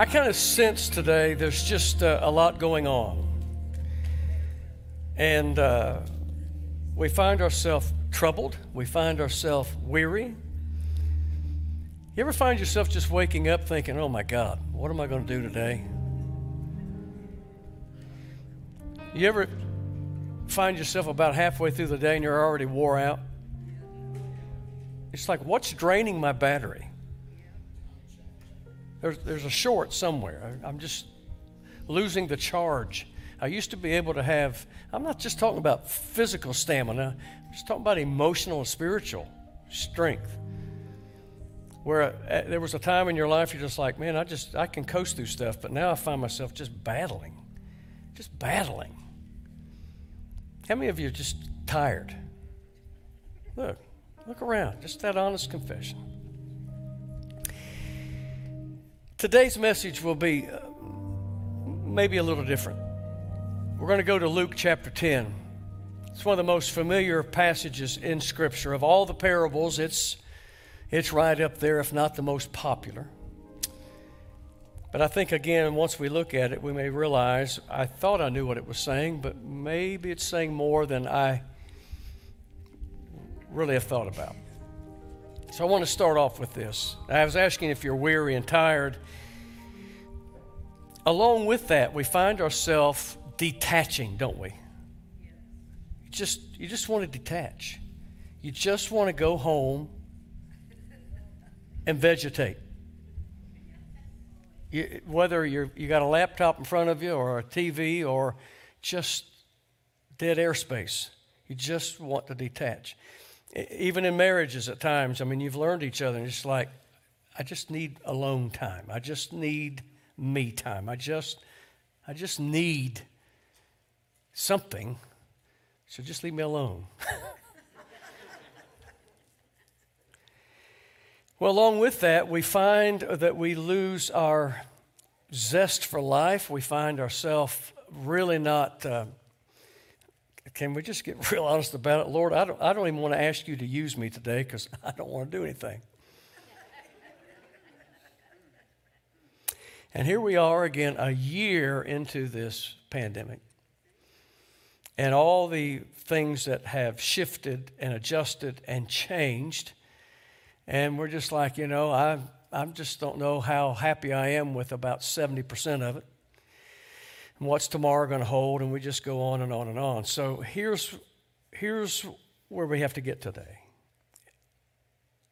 I kind of sense today there's just uh, a lot going on. And uh, we find ourselves troubled, we find ourselves weary. You ever find yourself just waking up thinking, oh my God, what am I going to do today? You ever find yourself about halfway through the day and you're already wore out? It's like, what's draining my battery? There's, there's a short somewhere. I'm just losing the charge. I used to be able to have, I'm not just talking about physical stamina, I'm just talking about emotional and spiritual strength. Where uh, there was a time in your life you're just like, man, I just, I can coast through stuff, but now I find myself just battling, just battling. How many of you are just tired? Look, look around, just that honest confession. Today's message will be uh, maybe a little different. We're going to go to Luke chapter 10. It's one of the most familiar passages in Scripture. Of all the parables, it's, it's right up there, if not the most popular. But I think, again, once we look at it, we may realize I thought I knew what it was saying, but maybe it's saying more than I really have thought about. So I want to start off with this. I was asking if you're weary and tired. Along with that, we find ourselves detaching, don't we? You just, you just want to detach. You just want to go home and vegetate. You, whether you're, you got a laptop in front of you or a TV or just dead airspace, you just want to detach. Even in marriages at times, I mean, you've learned each other and it's like, I just need alone time. I just need me time. I just, I just need something. So just leave me alone. Well, along with that, we find that we lose our zest for life. We find ourselves really not. Uh, can we just get real honest about it? Lord, I don't, I don't even want to ask you to use me today because I don't want to do anything. and here we are again, a year into this pandemic. And all the things that have shifted and adjusted and changed and we're just like, you know, I, I just don't know how happy I am with about 70% of it. And what's tomorrow going to hold? And we just go on and on and on. So here's, here's where we have to get today.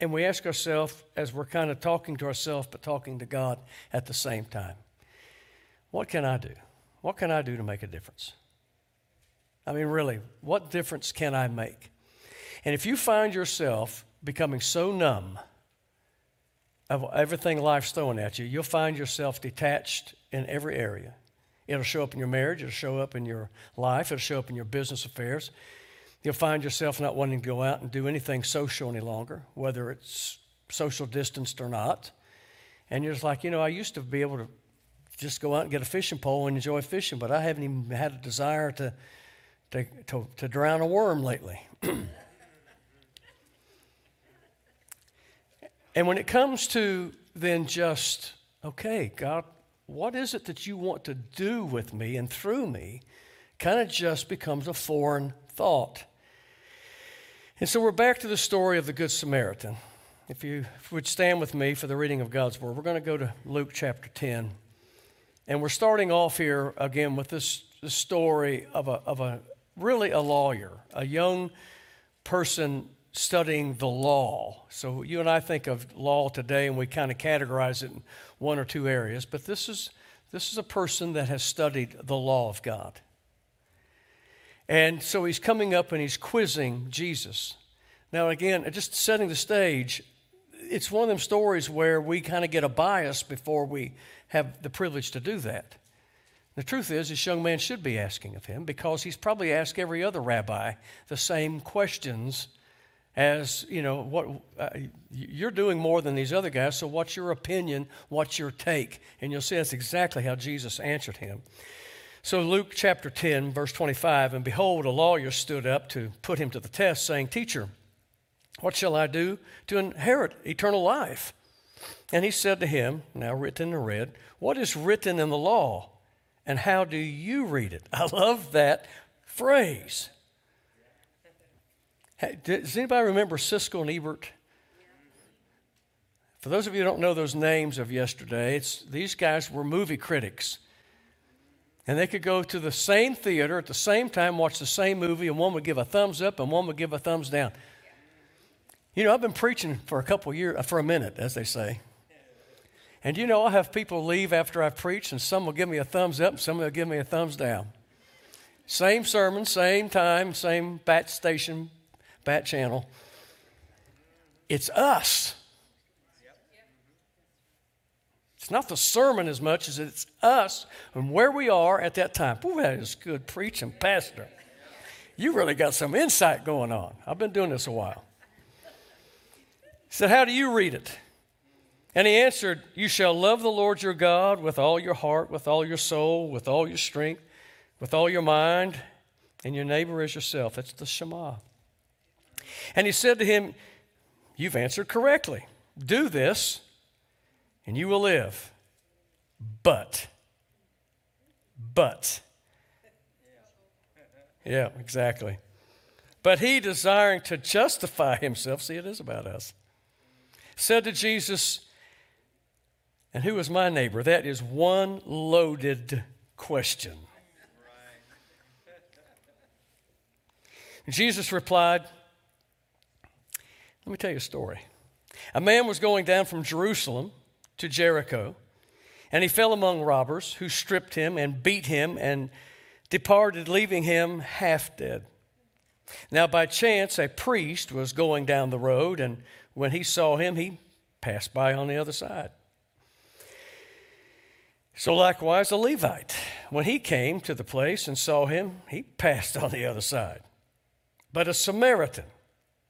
And we ask ourselves, as we're kind of talking to ourselves, but talking to God at the same time, what can I do? What can I do to make a difference? I mean, really, what difference can I make? And if you find yourself becoming so numb of everything life's throwing at you, you'll find yourself detached in every area. It'll show up in your marriage, it'll show up in your life, it'll show up in your business affairs. You'll find yourself not wanting to go out and do anything social any longer, whether it's social distanced or not. And you're just like, you know, I used to be able to just go out and get a fishing pole and enjoy fishing, but I haven't even had a desire to, to, to, to drown a worm lately. And when it comes to then just, okay, God, what is it that you want to do with me and through me? Kind of just becomes a foreign thought. And so we're back to the story of the Good Samaritan. If you would stand with me for the reading of God's Word, we're going to go to Luke chapter 10. And we're starting off here again with this, this story of a, of a really a lawyer, a young person studying the law. So you and I think of law today and we kind of categorize it in one or two areas, but this is this is a person that has studied the law of God. And so he's coming up and he's quizzing Jesus. Now again, just setting the stage, it's one of them stories where we kind of get a bias before we have the privilege to do that. The truth is, this young man should be asking of him because he's probably asked every other rabbi the same questions as you know what uh, you're doing more than these other guys so what's your opinion what's your take and you'll see that's exactly how jesus answered him so luke chapter 10 verse 25 and behold a lawyer stood up to put him to the test saying teacher what shall i do to inherit eternal life And he said to him, now written in red, What is written in the law, and how do you read it? I love that phrase. Does anybody remember Siskel and Ebert? For those of you who don't know those names of yesterday, it's, these guys were movie critics. And they could go to the same theater at the same time, watch the same movie, and one would give a thumbs up and one would give a thumbs down. You know, I've been preaching for a couple years, uh, for a minute, as they say. And you know, I'll have people leave after I've preached, and some will give me a thumbs up, and some will give me a thumbs down. Same sermon, same time, same bat station, bat channel. It's us. It's not the sermon as much as it's us and where we are at that time. Boy, that is good preaching, Pastor. You really got some insight going on. I've been doing this a while. He said, How do you read it? And he answered, You shall love the Lord your God with all your heart, with all your soul, with all your strength, with all your mind, and your neighbor as yourself. That's the Shema. And he said to him, You've answered correctly. Do this, and you will live. But, but, yeah, exactly. But he, desiring to justify himself, see, it is about us, said to Jesus, And who is my neighbor? That is one loaded question. Jesus replied, Let me tell you a story. A man was going down from Jerusalem to Jericho, and he fell among robbers who stripped him and beat him and departed, leaving him half dead. Now, by chance, a priest was going down the road, and when he saw him, he passed by on the other side. So, likewise, a Levite, when he came to the place and saw him, he passed on the other side. But a Samaritan,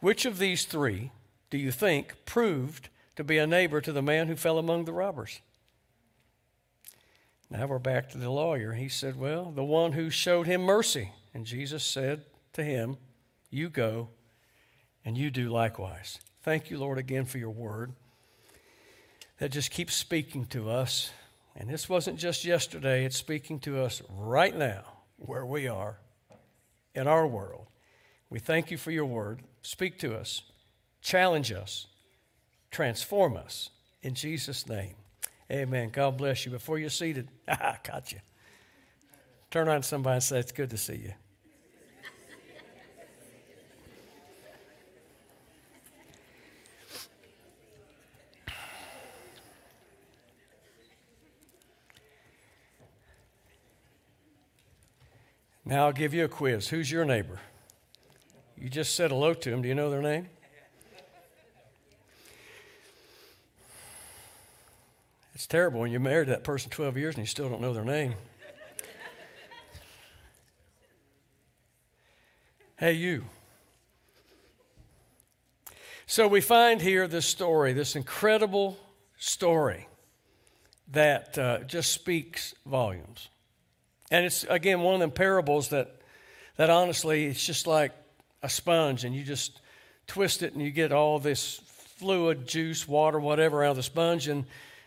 Which of these three do you think proved to be a neighbor to the man who fell among the robbers. Now we're back to the lawyer. He said, Well, the one who showed him mercy. And Jesus said to him, You go and you do likewise. Thank you, Lord, again for your word that just keeps speaking to us. And this wasn't just yesterday, it's speaking to us right now, where we are in our world. We thank you for your word. Speak to us, challenge us, transform us. In Jesus' name. Amen. God bless you. Before you're seated, I got you. Turn on somebody and say, It's good to see you. Now I'll give you a quiz. Who's your neighbor? You just said hello to them. Do you know their name? It's terrible when you're married to that person 12 years and you still don't know their name. hey, you. So we find here this story, this incredible story that uh, just speaks volumes. And it's, again, one of them parables that, that honestly, it's just like a sponge, and you just twist it and you get all this fluid, juice, water, whatever out of the sponge, and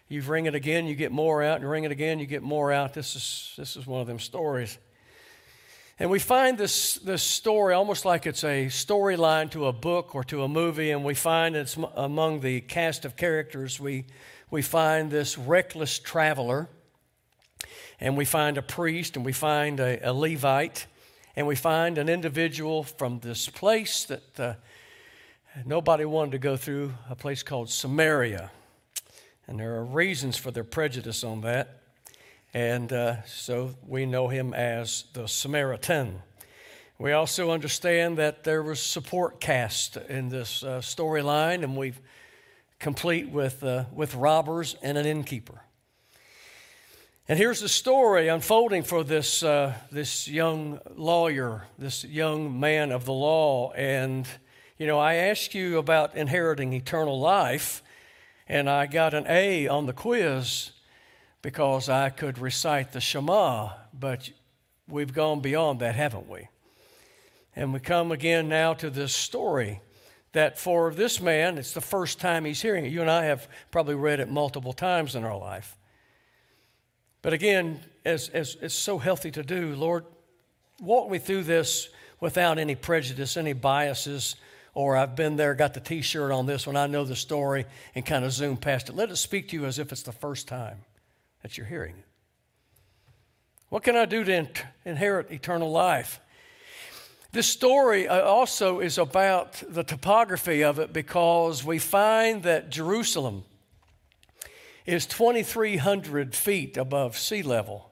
you wring it again, you get more out, and you ring it again, you get more out. This is, this is one of them stories. And we find this, this story almost like it's a storyline to a book or to a movie, and we find it's among the cast of characters, we, we find this reckless traveler, and we find a priest, and we find a, a Levite, and we find an individual from this place that uh, nobody wanted to go through, a place called Samaria. And there are reasons for their prejudice on that. And uh, so we know him as the Samaritan. We also understand that there was support cast in this uh, storyline, and we've complete with, uh, with robbers and an innkeeper. And here's the story unfolding for this, uh, this young lawyer, this young man of the law. And, you know, I asked you about inheriting eternal life, and I got an A on the quiz because I could recite the Shema, but we've gone beyond that, haven't we? And we come again now to this story that for this man, it's the first time he's hearing it. You and I have probably read it multiple times in our life. But again, as, as it's so healthy to do, Lord, walk me through this without any prejudice, any biases, or I've been there, got the t shirt on this one, I know the story, and kind of zoom past it. Let it speak to you as if it's the first time that you're hearing it. What can I do to in- inherit eternal life? This story uh, also is about the topography of it because we find that Jerusalem is 2,300 feet above sea level,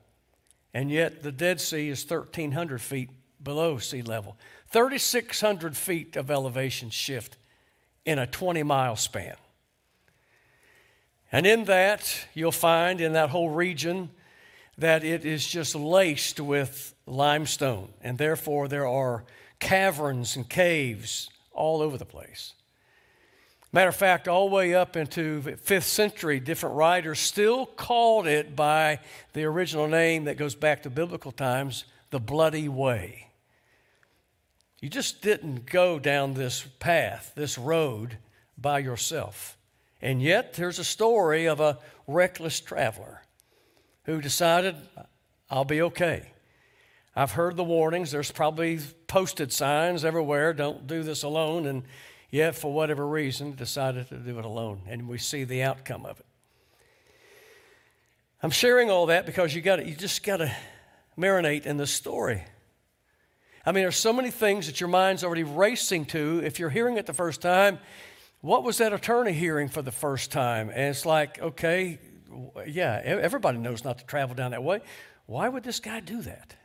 and yet the Dead Sea is 1,300 feet below sea level. 3,600 feet of elevation shift in a 20 mile span. And in that, you'll find in that whole region that it is just laced with limestone, and therefore there are caverns and caves all over the place. Matter of fact, all the way up into fifth century, different writers still called it by the original name that goes back to biblical times, the Bloody Way. You just didn't go down this path, this road, by yourself. And yet, there's a story of a reckless traveler who decided, I'll be okay. I've heard the warnings. There's probably posted signs everywhere don't do this alone. And yet, for whatever reason, decided to do it alone. And we see the outcome of it. I'm sharing all that because you got you just got to marinate in the story. I mean, there's so many things that your mind's already racing to. If you're hearing it the first time, what was that attorney hearing for the first time? And it's like, okay, yeah, everybody knows not to travel down that way. Why would this guy do that?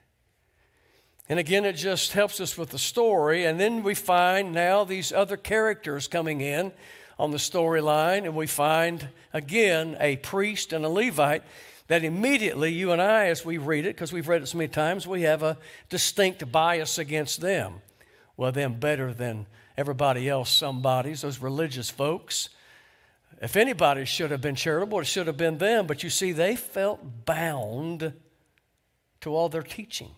And again, it just helps us with the story. And then we find now these other characters coming in on the storyline, and we find again a priest and a Levite that immediately you and I, as we read it, because we've read it so many times, we have a distinct bias against them. Well, them better than everybody else, some bodies, those religious folks. If anybody should have been charitable, it should have been them. But you see, they felt bound to all their teaching.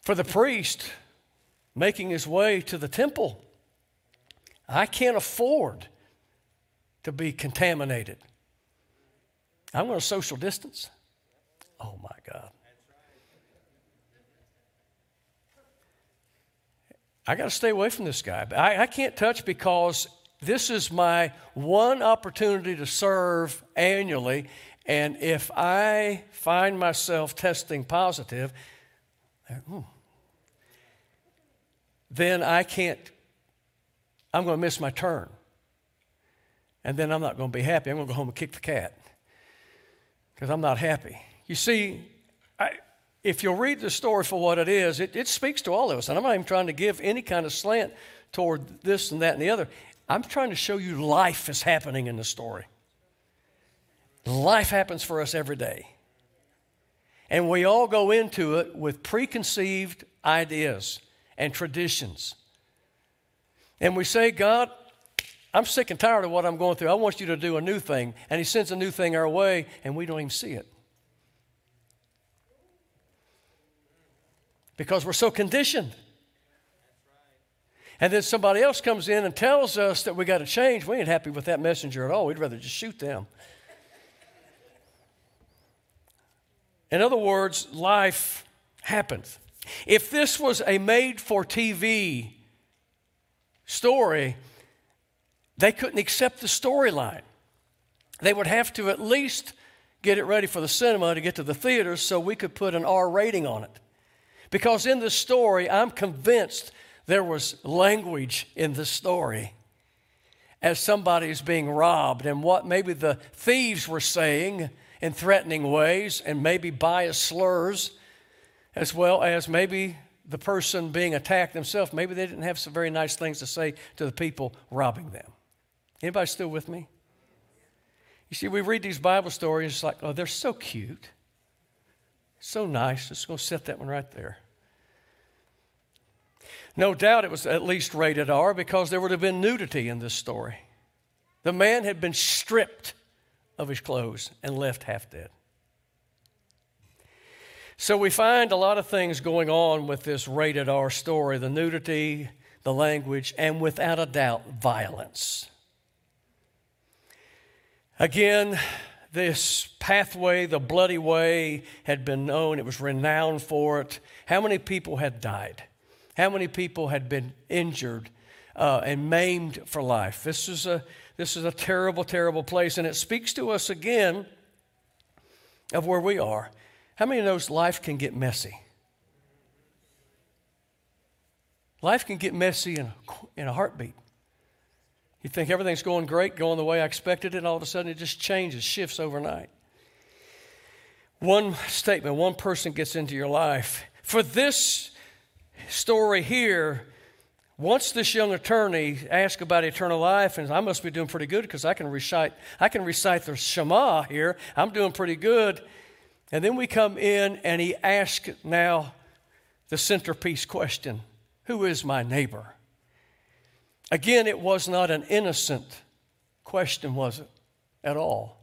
For the priest making his way to the temple, I can't afford to be contaminated. I'm going to social distance. Oh my God. I got to stay away from this guy. I, I can't touch because this is my one opportunity to serve annually. And if I find myself testing positive, hmm, then I can't, I'm going to miss my turn. And then I'm not going to be happy. I'm going to go home and kick the cat because I'm not happy. You see, I, if you'll read the story for what it is, it, it speaks to all of us. And I'm not even trying to give any kind of slant toward this and that and the other. I'm trying to show you life is happening in the story. Life happens for us every day. And we all go into it with preconceived ideas and traditions. And we say, God, I'm sick and tired of what I'm going through. I want you to do a new thing. And He sends a new thing our way, and we don't even see it. because we're so conditioned. And then somebody else comes in and tells us that we got to change. We ain't happy with that messenger at all. We'd rather just shoot them. In other words, life happens. If this was a made for TV story, they couldn't accept the storyline. They would have to at least get it ready for the cinema to get to the theaters so we could put an R rating on it. Because in the story, I'm convinced there was language in the story as somebody is being robbed and what maybe the thieves were saying in threatening ways and maybe biased slurs, as well as maybe the person being attacked themselves, maybe they didn't have some very nice things to say to the people robbing them. Anybody still with me? You see, we read these Bible stories, it's like, oh, they're so cute. So nice. Just to set that one right there. No doubt it was at least rated R because there would have been nudity in this story. The man had been stripped of his clothes and left half dead. So we find a lot of things going on with this rated R story the nudity, the language, and without a doubt, violence. Again, this pathway, the bloody way, had been known. It was renowned for it. How many people had died? How many people had been injured uh, and maimed for life? This is, a, this is a terrible, terrible place. And it speaks to us again of where we are. How many knows life can get messy? Life can get messy in a, in a heartbeat. You think everything's going great, going the way I expected it, and all of a sudden it just changes, shifts overnight. One statement, one person gets into your life. For this story here, once this young attorney asked about eternal life, and I must be doing pretty good because I can recite, I can recite the Shema here. I'm doing pretty good. And then we come in and he asks now the centerpiece question Who is my neighbor? Again, it was not an innocent question, was it? At all.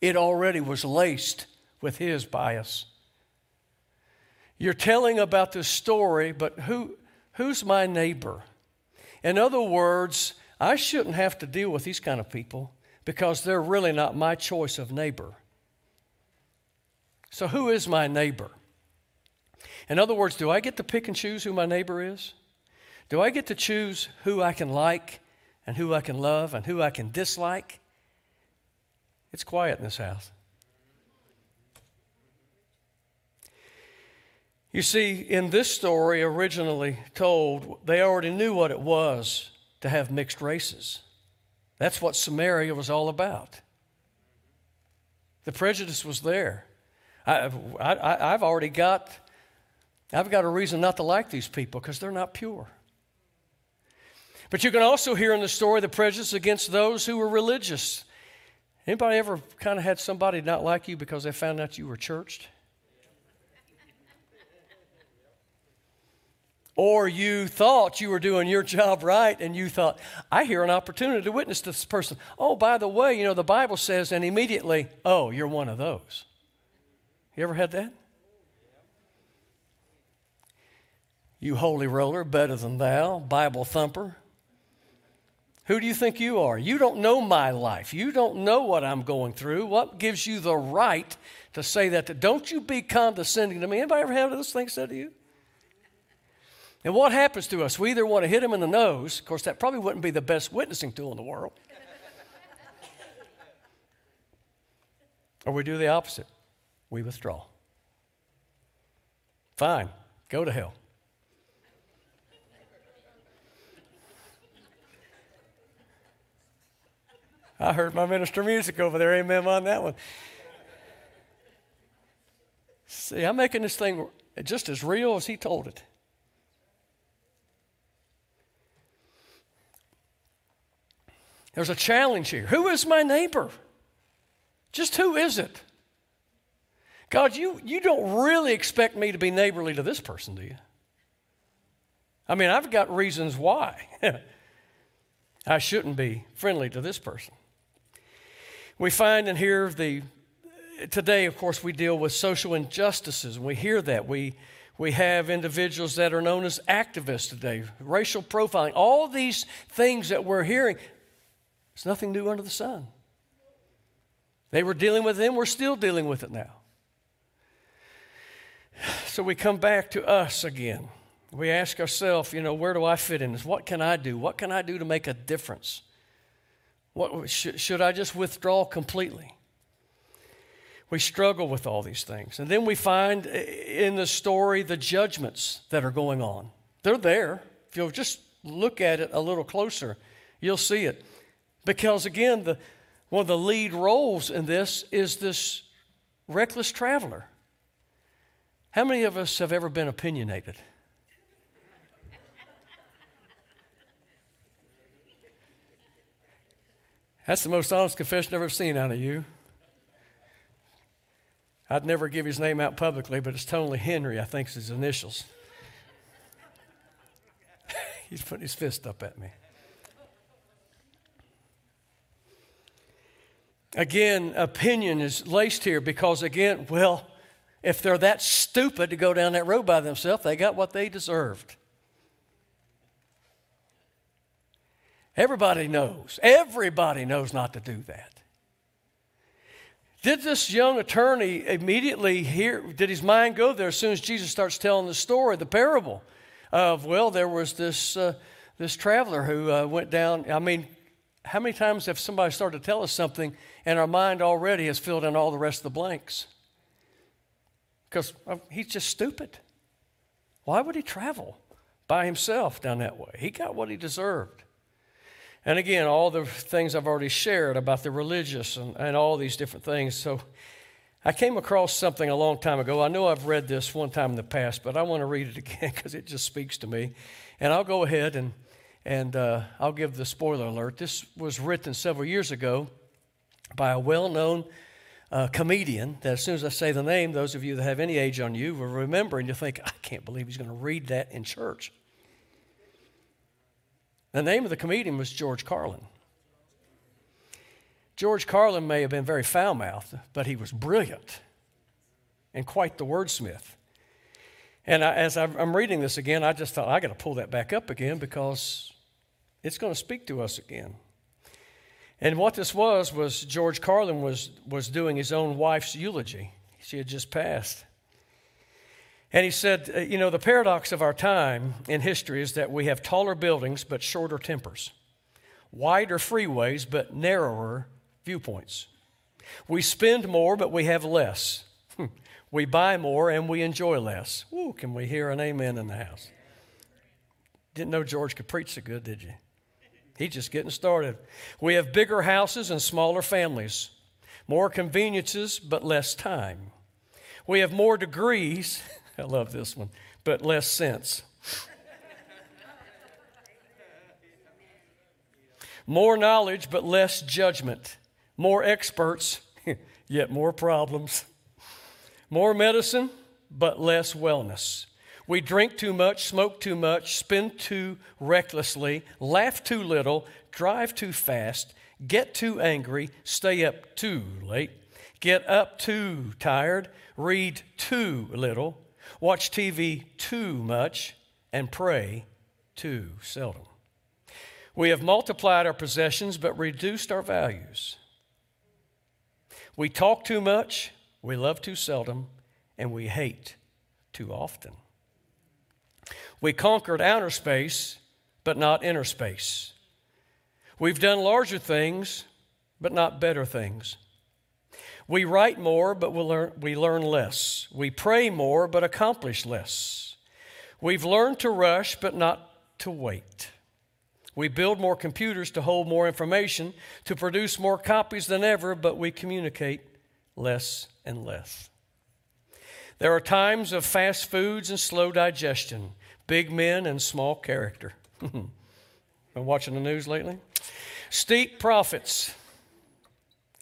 It already was laced with his bias. You're telling about this story, but who, who's my neighbor? In other words, I shouldn't have to deal with these kind of people because they're really not my choice of neighbor. So, who is my neighbor? In other words, do I get to pick and choose who my neighbor is? Do I get to choose who I can like and who I can love and who I can dislike? It's quiet in this house. You see, in this story, originally told, they already knew what it was to have mixed races. That's what Samaria was all about. The prejudice was there. I, I've already got, I've got a reason not to like these people because they're not pure. But you can also hear in the story the prejudice against those who were religious. Anybody ever kind of had somebody not like you because they found out you were churched? Or you thought you were doing your job right and you thought, I hear an opportunity to witness to this person. Oh, by the way, you know, the Bible says, and immediately, oh, you're one of those. You ever had that? You holy roller, better than thou, Bible thumper. Who do you think you are? You don't know my life. You don't know what I'm going through. What gives you the right to say that? Don't you be condescending to me. Anybody ever have this thing said to you? And what happens to us? We either want to hit him in the nose. Of course, that probably wouldn't be the best witnessing tool in the world. or we do the opposite we withdraw. Fine, go to hell. I heard my minister music over there. Amen on that one. See, I'm making this thing just as real as he told it. There's a challenge here. Who is my neighbor? Just who is it? God, you, you don't really expect me to be neighborly to this person, do you? I mean, I've got reasons why I shouldn't be friendly to this person. We find and hear the, today, of course, we deal with social injustices, and we hear that. We, we have individuals that are known as activists today, racial profiling, all these things that we're hearing. There's nothing new under the sun. They were dealing with them, we're still dealing with it now. So we come back to us again. We ask ourselves, you know, where do I fit in this? What can I do? What can I do to make a difference? What, should, should I just withdraw completely? We struggle with all these things. And then we find in the story the judgments that are going on. They're there. If you'll just look at it a little closer, you'll see it. Because again, the, one of the lead roles in this is this reckless traveler. How many of us have ever been opinionated? That's the most honest confession I've ever seen out of you. I'd never give his name out publicly, but it's Tony Henry, I think, is his initials. He's putting his fist up at me. Again, opinion is laced here because, again, well, if they're that stupid to go down that road by themselves, they got what they deserved. Everybody knows. Everybody knows not to do that. Did this young attorney immediately hear, did his mind go there as soon as Jesus starts telling the story, the parable of, well, there was this, uh, this traveler who uh, went down. I mean, how many times have somebody started to tell us something and our mind already has filled in all the rest of the blanks? Because uh, he's just stupid. Why would he travel by himself down that way? He got what he deserved. And again, all the things I've already shared about the religious and, and all these different things. So I came across something a long time ago. I know I've read this one time in the past, but I want to read it again because it just speaks to me. And I'll go ahead and, and uh, I'll give the spoiler alert. This was written several years ago by a well known uh, comedian that as soon as I say the name, those of you that have any age on you will remember and you think, I can't believe he's going to read that in church. The name of the comedian was George Carlin. George Carlin may have been very foul mouthed, but he was brilliant and quite the wordsmith. And I, as I'm reading this again, I just thought, I got to pull that back up again because it's going to speak to us again. And what this was, was George Carlin was, was doing his own wife's eulogy. She had just passed. And he said, uh, You know, the paradox of our time in history is that we have taller buildings but shorter tempers, wider freeways but narrower viewpoints. We spend more but we have less. we buy more and we enjoy less. Ooh, can we hear an amen in the house? Didn't know George could preach so good, did you? He's just getting started. We have bigger houses and smaller families, more conveniences but less time. We have more degrees I love this one, but less sense. More knowledge, but less judgment. More experts, yet more problems. More medicine, but less wellness. We drink too much, smoke too much, spend too recklessly, laugh too little, drive too fast, get too angry, stay up too late, get up too tired, read too little, watch TV too much, and pray too seldom. We have multiplied our possessions but reduced our values. We talk too much, we love too seldom, and we hate too often. We conquered outer space but not inner space. We've done larger things but not better things. We write more, but we learn, we learn less. We pray more, but accomplish less. We've learned to rush, but not to wait. We build more computers to hold more information, to produce more copies than ever, but we communicate less and less. There are times of fast foods and slow digestion, big men and small character. Been watching the news lately? Steep profits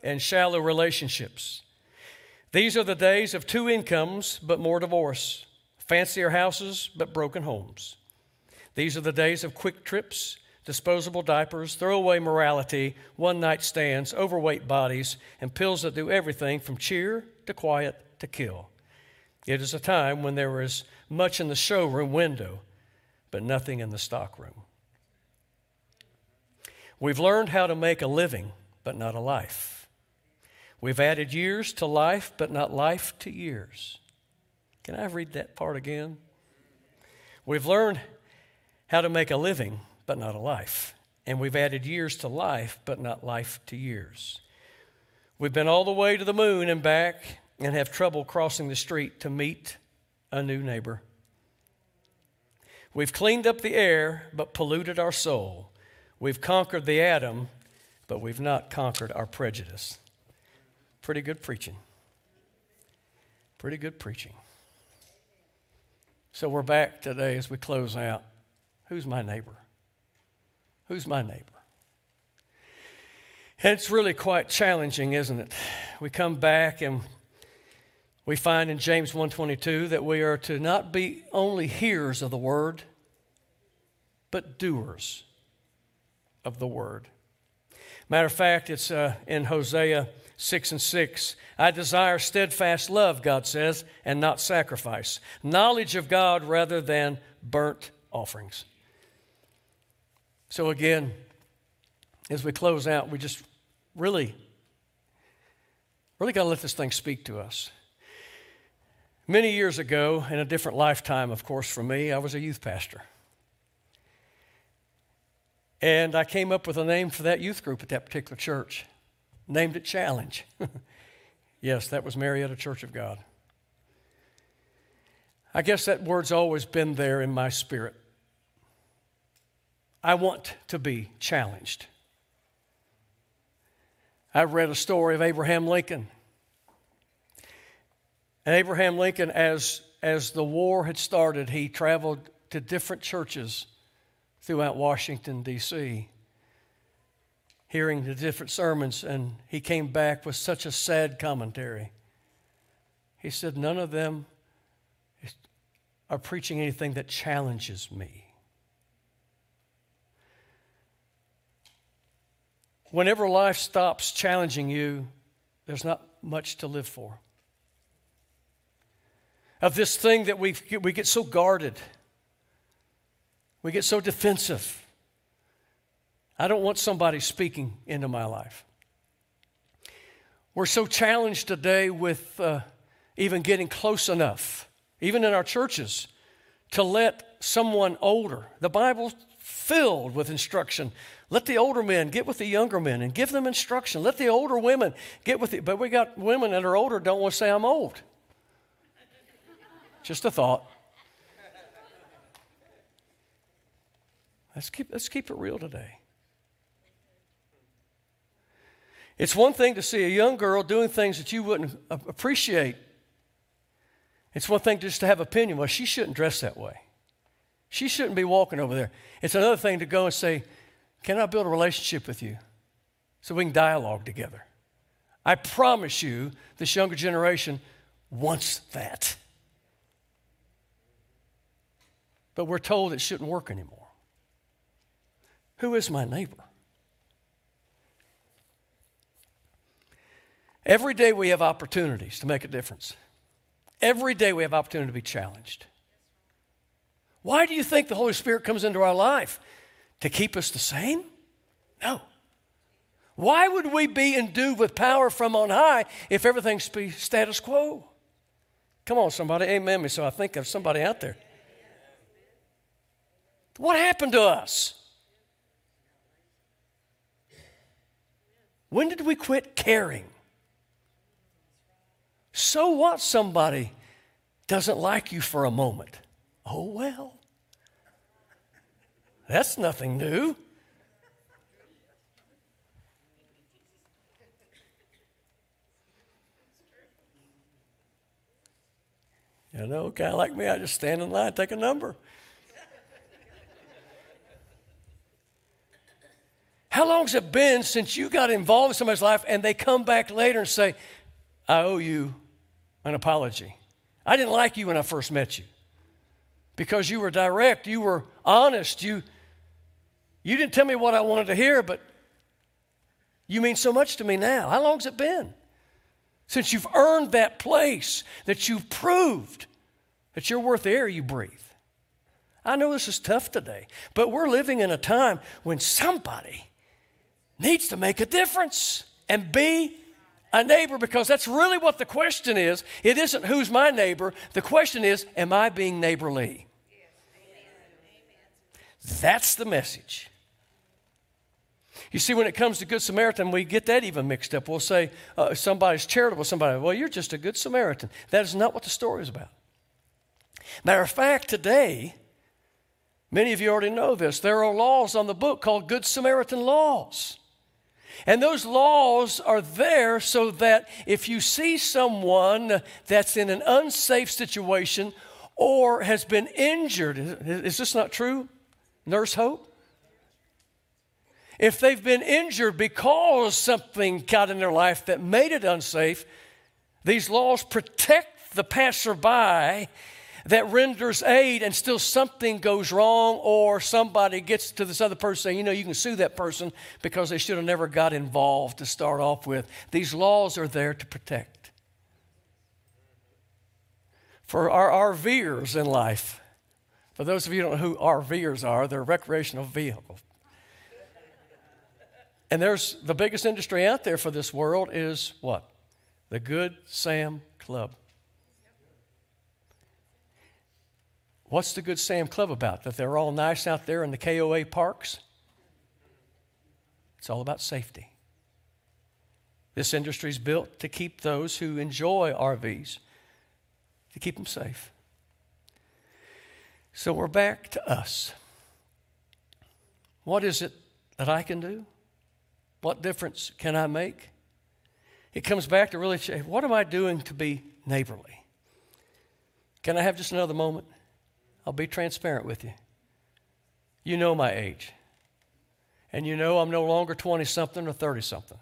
and shallow relationships. These are the days of two incomes but more divorce, fancier houses but broken homes. These are the days of quick trips, disposable diapers, throwaway morality, one night stands, overweight bodies, and pills that do everything from cheer to quiet to kill. It is a time when there is much in the showroom window, but nothing in the stockroom. We've learned how to make a living, but not a life. We've added years to life, but not life to years. Can I read that part again? We've learned how to make a living, but not a life. And we've added years to life, but not life to years. We've been all the way to the moon and back and have trouble crossing the street to meet a new neighbor. We've cleaned up the air, but polluted our soul. We've conquered the atom, but we've not conquered our prejudice. Pretty good preaching. Pretty good preaching. So we're back today as we close out. Who's my neighbor? Who's my neighbor? It's really quite challenging, isn't it? We come back and we find in James 1:22 that we are to not be only hearers of the word, but doers of the word. Matter of fact, it's uh, in Hosea 6 and 6. I desire steadfast love, God says, and not sacrifice, knowledge of God rather than burnt offerings. So, again, as we close out, we just really, really got to let this thing speak to us. Many years ago, in a different lifetime, of course, for me, I was a youth pastor. And I came up with a name for that youth group at that particular church, named it Challenge. yes, that was Marietta Church of God. I guess that word's always been there in my spirit. I want to be challenged. I read a story of Abraham Lincoln. And Abraham Lincoln, as, as the war had started, he traveled to different churches throughout Washington, D.C., hearing the different sermons, and he came back with such a sad commentary. He said, None of them are preaching anything that challenges me. Whenever life stops challenging you, there's not much to live for. Of this thing that we, we get so guarded we get so defensive. I don't want somebody speaking into my life. We're so challenged today with uh, even getting close enough, even in our churches, to let someone older, the Bible's filled with instruction. Let the older men get with the younger men and give them instruction. Let the older women get with it. But we got women that are older don't want to say, I'm old. Just a thought. Let's keep, let's keep it real today. It's one thing to see a young girl doing things that you wouldn't appreciate. It's one thing just to have opinion. Well, she shouldn't dress that way. She shouldn't be walking over there. It's another thing to go and say, Can I build a relationship with you so we can dialogue together? I promise you, this younger generation wants that. But we're told it shouldn't work anymore. Who is my neighbor? Every day we have opportunities to make a difference. Every day we have opportunity to be challenged. Why do you think the Holy Spirit comes into our life? To keep us the same? No. Why would we be endued with power from on high if everything's status quo? Come on, somebody, amen me. So I think of somebody out there. What happened to us? When did we quit caring? So what somebody doesn't like you for a moment? Oh, well. That's nothing new. You know, kind of like me, I just stand in line, take a number. How long's it been since you got involved in somebody's life and they come back later and say, I owe you an apology? I didn't like you when I first met you because you were direct, you were honest, you, you didn't tell me what I wanted to hear, but you mean so much to me now. How long's it been? Since you've earned that place, that you've proved that you're worth the air you breathe. I know this is tough today, but we're living in a time when somebody needs to make a difference and be a neighbor because that's really what the question is. It isn't who's my neighbor, the question is, am I being neighborly? That's the message. You see, when it comes to Good Samaritan, we get that even mixed up. We'll say uh, somebody's charitable, somebody, well, you're just a Good Samaritan. That is not what the story is about. Matter of fact, today, many of you already know this, there are laws on the book called Good Samaritan laws. And those laws are there so that if you see someone that's in an unsafe situation or has been injured, is this not true? Nurse Hope? if they've been injured because something got in their life that made it unsafe, these laws protect the passerby that renders aid and still something goes wrong or somebody gets to this other person saying, you know, you can sue that person because they should have never got involved to start off with. These laws are there to protect. For our RVers in life, for those of you who don't know who RVers are, they're recreational vehicles. And there's the biggest industry out there for this world is what? The Good Sam Club. What's the Good Sam Club about? That they're all nice out there in the KOA parks? It's all about safety. This industry is built to keep those who enjoy RVs, to keep them safe. So we're back to us. What is it that I can do? What difference can I make? It comes back to really what am I doing to be neighborly? Can I have just another moment? I'll be transparent with you. You know my age. And you know I'm no longer 20 something or 30 something,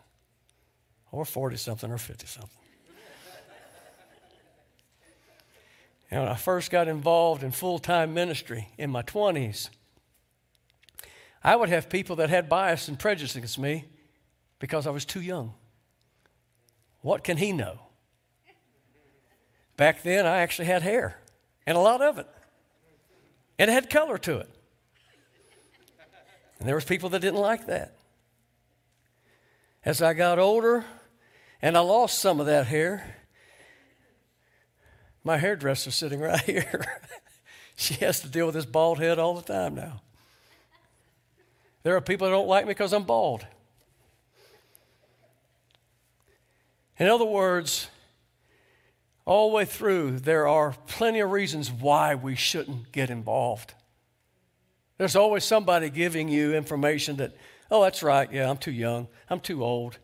or 40 something or 50 something. and when I first got involved in full time ministry in my 20s, I would have people that had bias and prejudice against me because I was too young. What can he know? Back then, I actually had hair, and a lot of it. And it had color to it. And there was people that didn't like that. As I got older and I lost some of that hair, my hairdresser's sitting right here. she has to deal with this bald head all the time now. There are people that don't like me because I'm bald. In other words, all the way through, there are plenty of reasons why we shouldn't get involved. There's always somebody giving you information that, oh, that's right, yeah, I'm too young, I'm too old,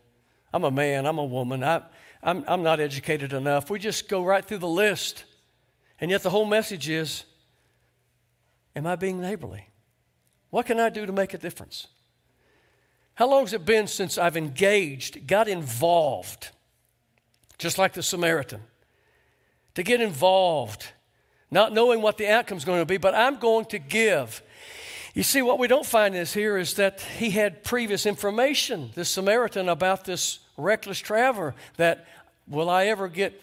I'm a man, I'm a woman, I, I'm, I'm not educated enough. We just go right through the list. And yet the whole message is, am I being neighborly? What can I do to make a difference? How long has it been since I've engaged, got involved, just like the Samaritan? To get involved, not knowing what the outcome is going to be, but I'm going to give. You see, what we don't find is here is that he had previous information, this Samaritan, about this reckless traveler, that will I ever get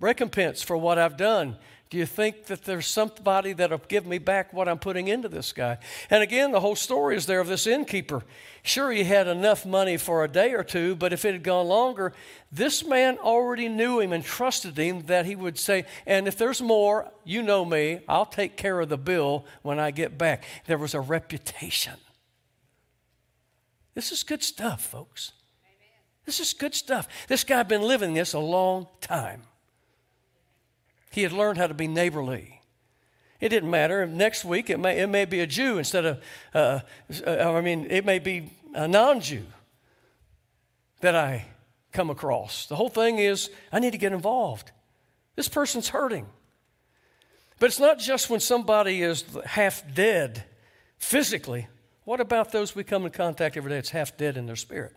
recompense for what I've done? Do you think that there's somebody that'll give me back what I'm putting into this guy? And again, the whole story is there of this innkeeper. Sure, he had enough money for a day or two, but if it had gone longer, this man already knew him and trusted him that he would say, And if there's more, you know me, I'll take care of the bill when I get back. There was a reputation. This is good stuff, folks. This is good stuff. This guy had been living this a long time. He had learned how to be neighborly. It didn't matter. Next week, it may, it may be a Jew instead of, uh, uh, I mean, it may be a non Jew that I come across. The whole thing is, I need to get involved. This person's hurting. But it's not just when somebody is half dead physically. What about those we come in contact every day that's half dead in their spirit?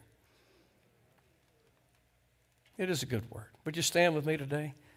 It is a good word. Would you stand with me today?